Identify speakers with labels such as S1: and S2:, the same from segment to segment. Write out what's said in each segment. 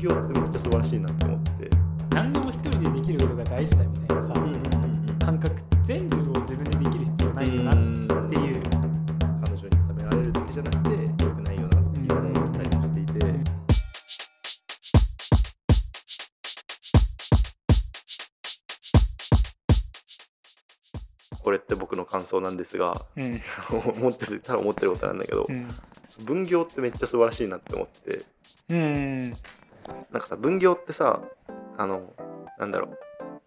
S1: 業ってめっちゃ素晴らしいなって思って。
S2: 何でも一人でできることが大事だみたいなさ、
S1: うんうんうん
S2: 感覚全部を自分でできる必要ないよなっていう。
S1: 彼女に冷められるだけじゃなくて良くないよなっていう思ったりもしていて、これって僕の感想なんですが
S2: うん。
S1: 思ってるただ思ってることなんだけど、
S2: うん。
S1: 分業ってめっちゃ素晴らしいなって思って。
S2: うん
S1: なんかさ分業ってさあのなんだろう。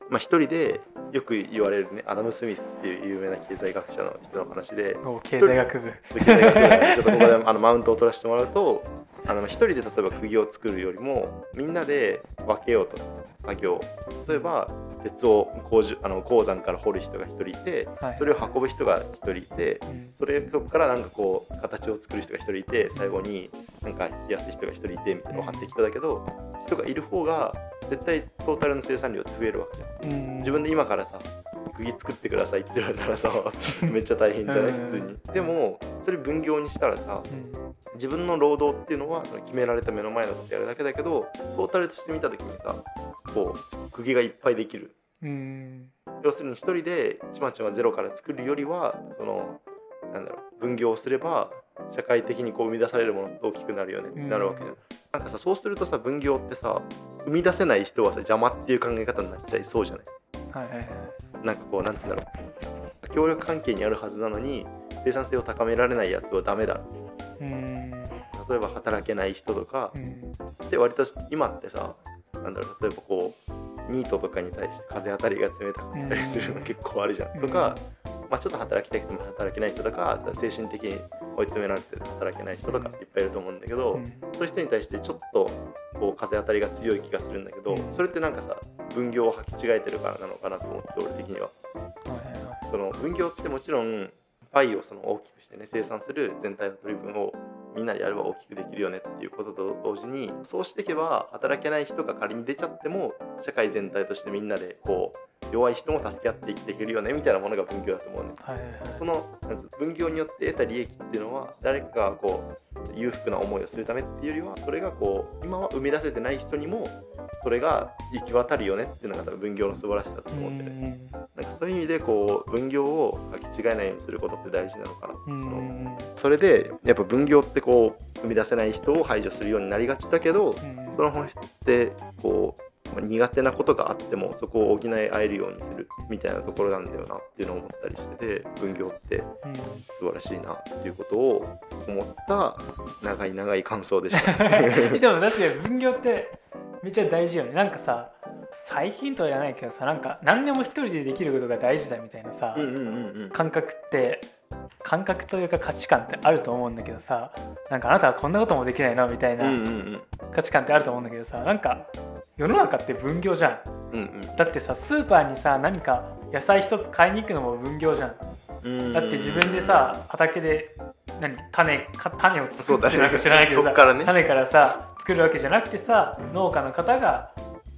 S1: まあ一人でよく言われるねアダム・スミスっていう有名な経済学者の人の話で。
S2: お経済学部。
S1: 経済学部ちょっとここであのマウントを取らせてもらうとあの一人で例えば釘を作るよりもみんなで分けようと。作業。例えば鉄を鉱樹あの鉱山から掘る人が一人いて
S2: はい
S1: それを運ぶ人が一人いて
S2: うん。
S1: それからなんかこう形を作る人が一人いて最後になんか冷やす人が一人いてみたいなのをってきただけど人がいる方が絶対トータルの生産量って増えるわけじゃん。
S2: うん。
S1: 自分で今からさ釘作ってくださいって言われたらさ めっちゃ大変じゃない？
S2: うん。
S1: 普通に。でもそれ分業にしたらさ
S2: うん
S1: 自分の労働っていうのは決められた目の前のことやるだけだけどトータルとして見た時にさこう釘がいっぱいできる。
S2: うん。
S1: 要するに一人でちまちまゼロから作るよりはそのなんだろう分業をすれば社会的にこう生み出されるものって大きくなるよね。ってなるわけじゃん。なんかさそうするとさ分業ってさ生み出せない人はさ邪魔っていう考え方になっちゃいそうじゃない？
S2: はいはいはい。
S1: なんかこうなんつうんだろう。協力関係にあるはずなのに生産性を高められないやつはダメだ。
S2: うん
S1: 例えば働けない人とか
S2: うん。
S1: で割と今ってさなんだろう例えばこうニートとかに対して風当たりが冷たかったりするの結構あるじゃん、
S2: うん。
S1: とか、まあ、ちょっと働きたくても働けない人とか精神的に追い詰められて働けない人とかいっぱいいると思うんだけど、
S2: うん。
S1: そういう人に対してちょっとこう風当たりが強い気がするんだけど、
S2: うん。
S1: それってなんかさ分業を履き違えてるからなのかなと思って俺的には。その分業ってもちろんパイをその大きくしてね生産する全体の取り分をみんなでやれば大きくできるよねっていうことと同時にそうしていけば働けない人が仮に出ちゃっても社会全体としてみんなでこう弱い人も助け合って生きていけるよねみたいなものが分業だと思うね。
S2: はいはいはい
S1: その分業によって得た利益っていうのは誰かがこう裕福な思いをするためっていうよりはそれがこう今は生み出せてない人にもそれが行き渡るよねっていうのが多分分業の素晴らしさだと思うんでね。なんかそういう意味でこう分業を履き違えないようにすることって大事なのかな、
S2: うん
S1: そのそれでやっぱ分業ってこう生み出せない人を排除するようになりがちだけど
S2: うん
S1: その本質ってこうまあ苦手なことがあってもそこを補い合えるようにするみたいなところなんだよなっていうのを思ったりしてて分業って
S2: うん。
S1: 素晴らしいなっていうことを思った長い長い感想でした。
S2: でも確かに分業ってめっちゃ大事よね。なんかさ最近とは言わないけどさなんか何でも一人でできることが大事だみたいなさ、
S1: うんうんうんうん。
S2: 感覚って感覚というか価値観ってあると思うんだけどさなんかあなたはこんなこともできないのみたいな価値観ってあると思うんだけどさなんか世の中って分業じゃん。
S1: うんうん。
S2: だってさスーパーにさ何か野菜一つ買いに行くのも分業じゃんだって自分でさ畑で何種か種を作ってる
S1: そうだね。
S2: か知らないけどさ
S1: ね。
S2: 種からさ作るわけじゃなくてさ農家の方が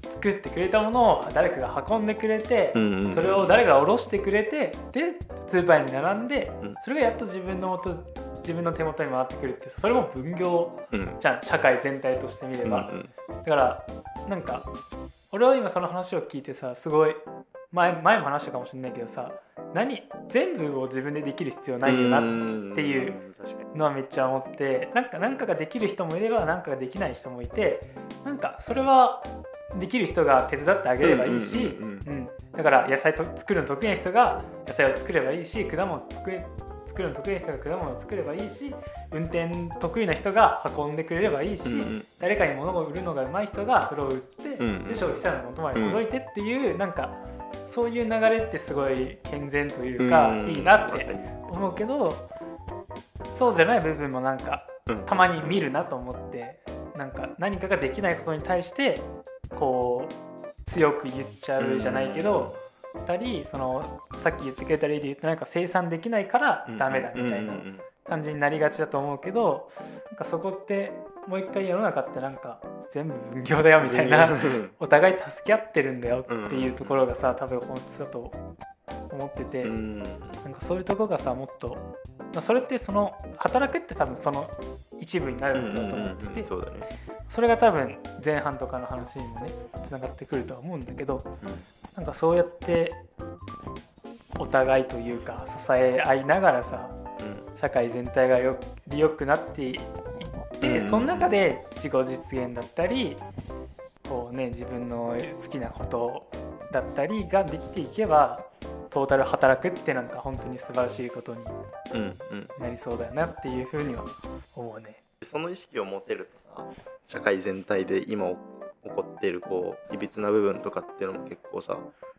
S2: 作ってくれたものを誰かが運んでくれて、それを誰が卸してくれてでスーパーに並んで、
S1: うん。
S2: それがやっと自分の元自分の手元に回ってくるってさそれも分業
S1: うん。
S2: じゃん社会全体として見れば、だからなんか俺は今その話を聞いてさすごい前前も話したかもしれないけどさ何全部を自分でできる必要ないよなっていうのはめっちゃ思ってなんか何かができる人もいれば何かができない人もいてなんかそれはできる人が手伝ってあげればいいし、
S1: うんうんうん
S2: うんだから野菜と作るの得意な人が野菜を作ればいいし果物作れ作るの得意な人が果物を作ればいいし運転得意な人が運んでくれればいいし、
S1: うんうん。
S2: 誰かに物を売るのが上手い人がそれを売って、
S1: うんうん。
S2: で消費者の元まで届いてっていう、なんかそういう流れってすごい健全というか、
S1: うん。
S2: いいなって思うけどそうじゃない部分もなんか
S1: うん。
S2: たまに見るなと思ってなんか何かができないことに対してこう強く言っちゃうじゃないけど、たりそのさっき言ってくれた例で言うとなんか生産できないからダメだみたいな感じになりがちだと思うけどなんかそこってもう一回世の中ってなんか全部分業だよみたいな
S1: うん。
S2: お互い助け合ってるんだよっていうところがさ多分本質だと思ってて。
S1: うん。
S2: なんかそういうとこがさもっとまあそれってその働くって多分その一部になることだと思ってて、
S1: そ
S2: れが多分前半とかの話にもねつながってくるとは思うんだけどなんかそうやってお互いというか支え合いながらさ
S1: うん。
S2: 社会全体がより良くなってその中で自己実現だったりこう、ね、自分の好きなことだったりができていけばトータル働くってなんか本当に素晴らしいことになりそうだよなっていうふうには思うね。
S1: その意識を持てるとさ社会全体で今起こっているこういびつな部分とかっていうのも結構さ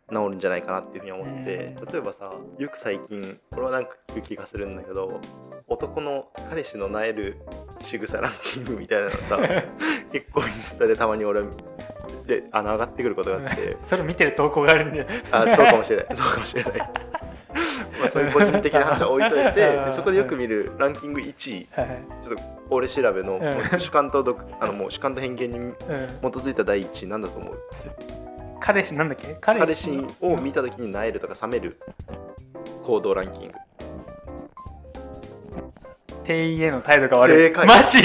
S1: 治るんじゃないかなっていうふうに思って
S2: うん。
S1: 例えばさよく最近これはなんか聞く気がするんだけど男の彼氏のなえる仕草ランキングみたいなのさ 結構インスタでたまに俺であの上がってくることがあって。
S2: それ見てる投稿があるんで
S1: あそうかもしれない。そうかもしれない。まあそういう個人的な話は置いといてでそこでよく見るランキング1位ちょっと俺調べの主観と独あのもう主観と偏見に
S2: うん。
S1: 基づいた第一位なんだと思う
S2: 彼氏なんだっけ？彼
S1: 彼氏を見た時になえるとか冷める。行動ランキング。
S2: 店員への態度が悪い。
S1: 正解。
S2: マジ？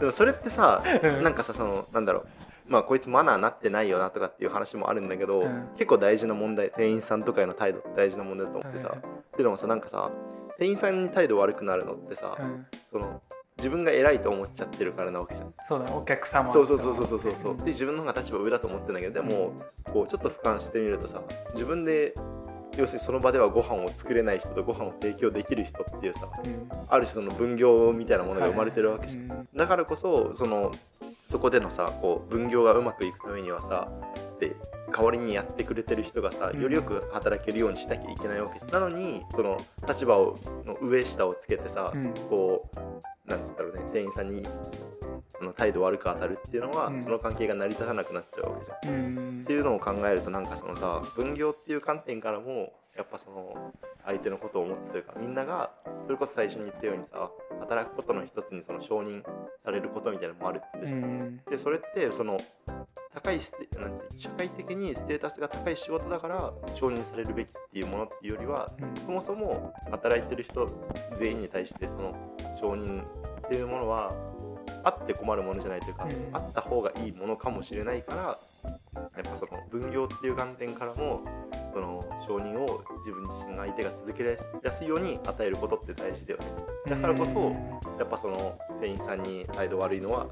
S1: でもそれってさ
S2: うん。
S1: なんかさそのなんだろう。まあこいつマナーなってないよなとかっていう話もあるんだけど、
S2: うん。
S1: 結構大事な問題。店員さんとかへの態度って大事な問題だと思ってさ、
S2: はい
S1: っていうのもさなんかさ店員さんに態度悪くなるのってさ、
S2: うん。
S1: その自分が偉いと思っちゃってるからなわけじゃん。
S2: そうだねお客様
S1: そうそうそうそうそうそう。で自分の方が立場上だと思ってんだけどでもこうちょっと俯瞰してみるとさ自分で要するにその場ではご飯を作れない人とご飯を提供できる人っていうさ
S2: うん。
S1: ある種その分業みたいなものが生まれてるわけじゃん、
S2: うん
S1: だからこそそのそこでのさこう分業がうまくいくためにはさで代わりにやってくれてる人がさ
S2: うん。
S1: よりよく働けるようにしなきゃいけないわけ。なのにその立場をの上下をつけてさ、
S2: うん。
S1: こうなんつったろうね店員さんにあの態度悪く当たるっていうのは、
S2: うん。
S1: その関係が成り立たなくなっちゃうわけじゃん。
S2: うん。
S1: っていうのを考えるとなんかそのさ分業っていう観点からもやっぱその相手のことを思ってというかみんながそれこそ最初に言ったようにさ働くことの一つにその承認されることみたいなのもあるってじゃん。
S2: ん。
S1: でそれってその高いステなんて社会的にステータスが高い仕事だから承認されるべきっていうものっていうよりは
S2: うん。
S1: そもそも働いてる人全員に対してその承認っていうものはあって困るものじゃないというか、
S2: うん。
S1: あった方がいいものかもしれないからやっぱその分業っていう観点からもその承認を自分自身が相手が続けやすいように与えることって大事だよね。だからこそやっぱその店員さんに態度悪いのは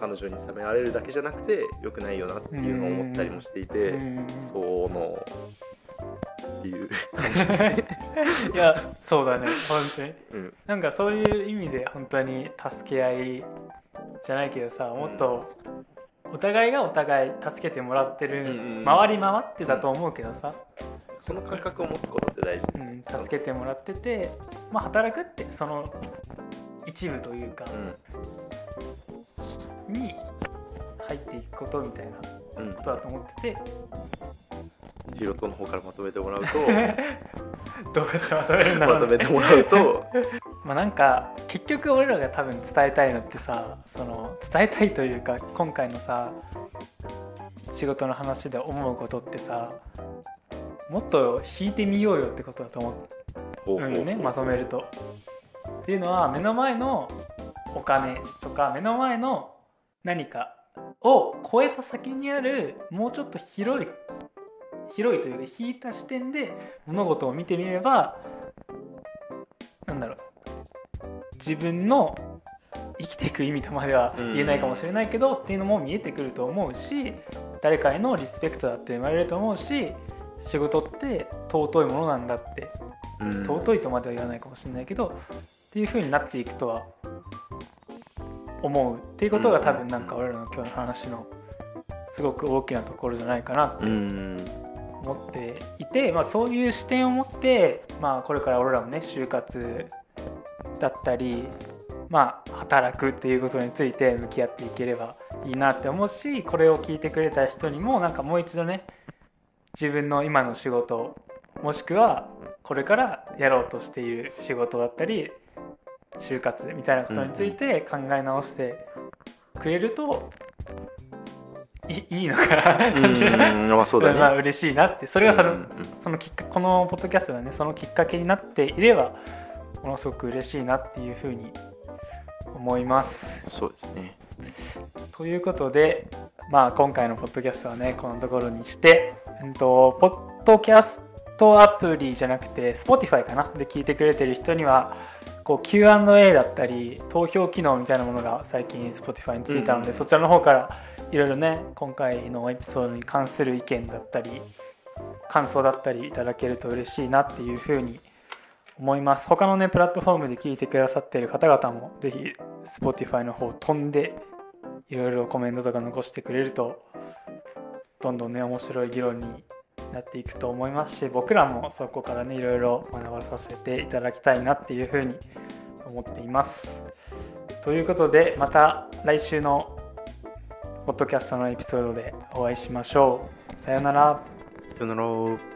S1: 彼女に責められるだけじゃなくて良くないよなっていうのを思ったりもしていて、
S2: うん。
S1: そのっていう。感じですね。
S2: いやそうだね。本当に。
S1: うん。
S2: なんかそういう意味で本当に助け合いじゃないけどさもっとお互いがお互い助けてもらってる、
S1: うんうん
S2: 回り回ってだと思うけどさ、
S1: その感覚を持つことって大事で、
S2: うん、助けてもらってて、まあ、働くってその一部というか。
S1: うん
S2: に入っていくことみたいな
S1: うん。
S2: ことだと思ってて。
S1: ヒロトの方からまとめてもらうと。
S2: どうやってまとめるんだろ
S1: まと
S2: うね
S1: めてもらうと。
S2: まあなんか結局俺らが多分伝えたいのってさその伝えたいというか今回のさ仕事の話で思うことってさもっと引いてみようよってことだと思
S1: ほ
S2: うよねまとめると。っていうのは目の前のお金とか目の前の何かを超えた先にあるもうちょっと広い広いというか引いた視点で物事を見てみればなんだろう。自分の生きていく意味とまでは言えないかもしれないけどっていうのも見えてくると思うし誰かへのリスペクトだって生まれると思うし仕事って尊いものなんだって
S1: うん。
S2: 尊いとまでは言わないかもしれないけどっていう風になっていくとは思うっていうことが多分なんか俺らの今日の話のすごく大きなところじゃないかなって思っていて、まあ、そういう視点を持って、まあ、これから俺らもね就活だったり、まあ、働くっていうことについて向き合っていければいいなって思うしこれを聞いてくれた人にもなんかもう一度ね自分の今の仕事もしくはこれからやろうとしている仕事だったり就活みたいなことについて考え直してくれるといいいのかな
S1: うん。まあそうだね。
S2: まあ嬉しいなって。それがその,、
S1: うんうん
S2: そのきっかこのポッドキャストがねそのきっかけになっていればものすごく嬉しいなっていうふうに思います。
S1: そうですね。
S2: ということで、まあ、今回のポッドキャストはねこのところにして、うん、とポッドキャストアプリじゃなくて Spotify かな？で聞いてくれてる人にはこう Q&A だったり投票機能みたいなものが最近 Spotify についたので、
S1: うん。
S2: そちらの方からいろいろね今回のエピソードに関する意見だったり感想だったりいただけると嬉しいなっていうふうに思います。他のねプラットフォームで聞いてくださっている方々もぜひ Spotify の方飛んでいろいろコメントとか残してくれるとどんどんね面白い議論になっていくと思いますし僕らもそこからねいろいろ学ばさせていただきたいなっていうふうに思っています。ということでまた来週のポッドキャストのエピソードでお会いしましょう。さようなら。
S1: さよなら。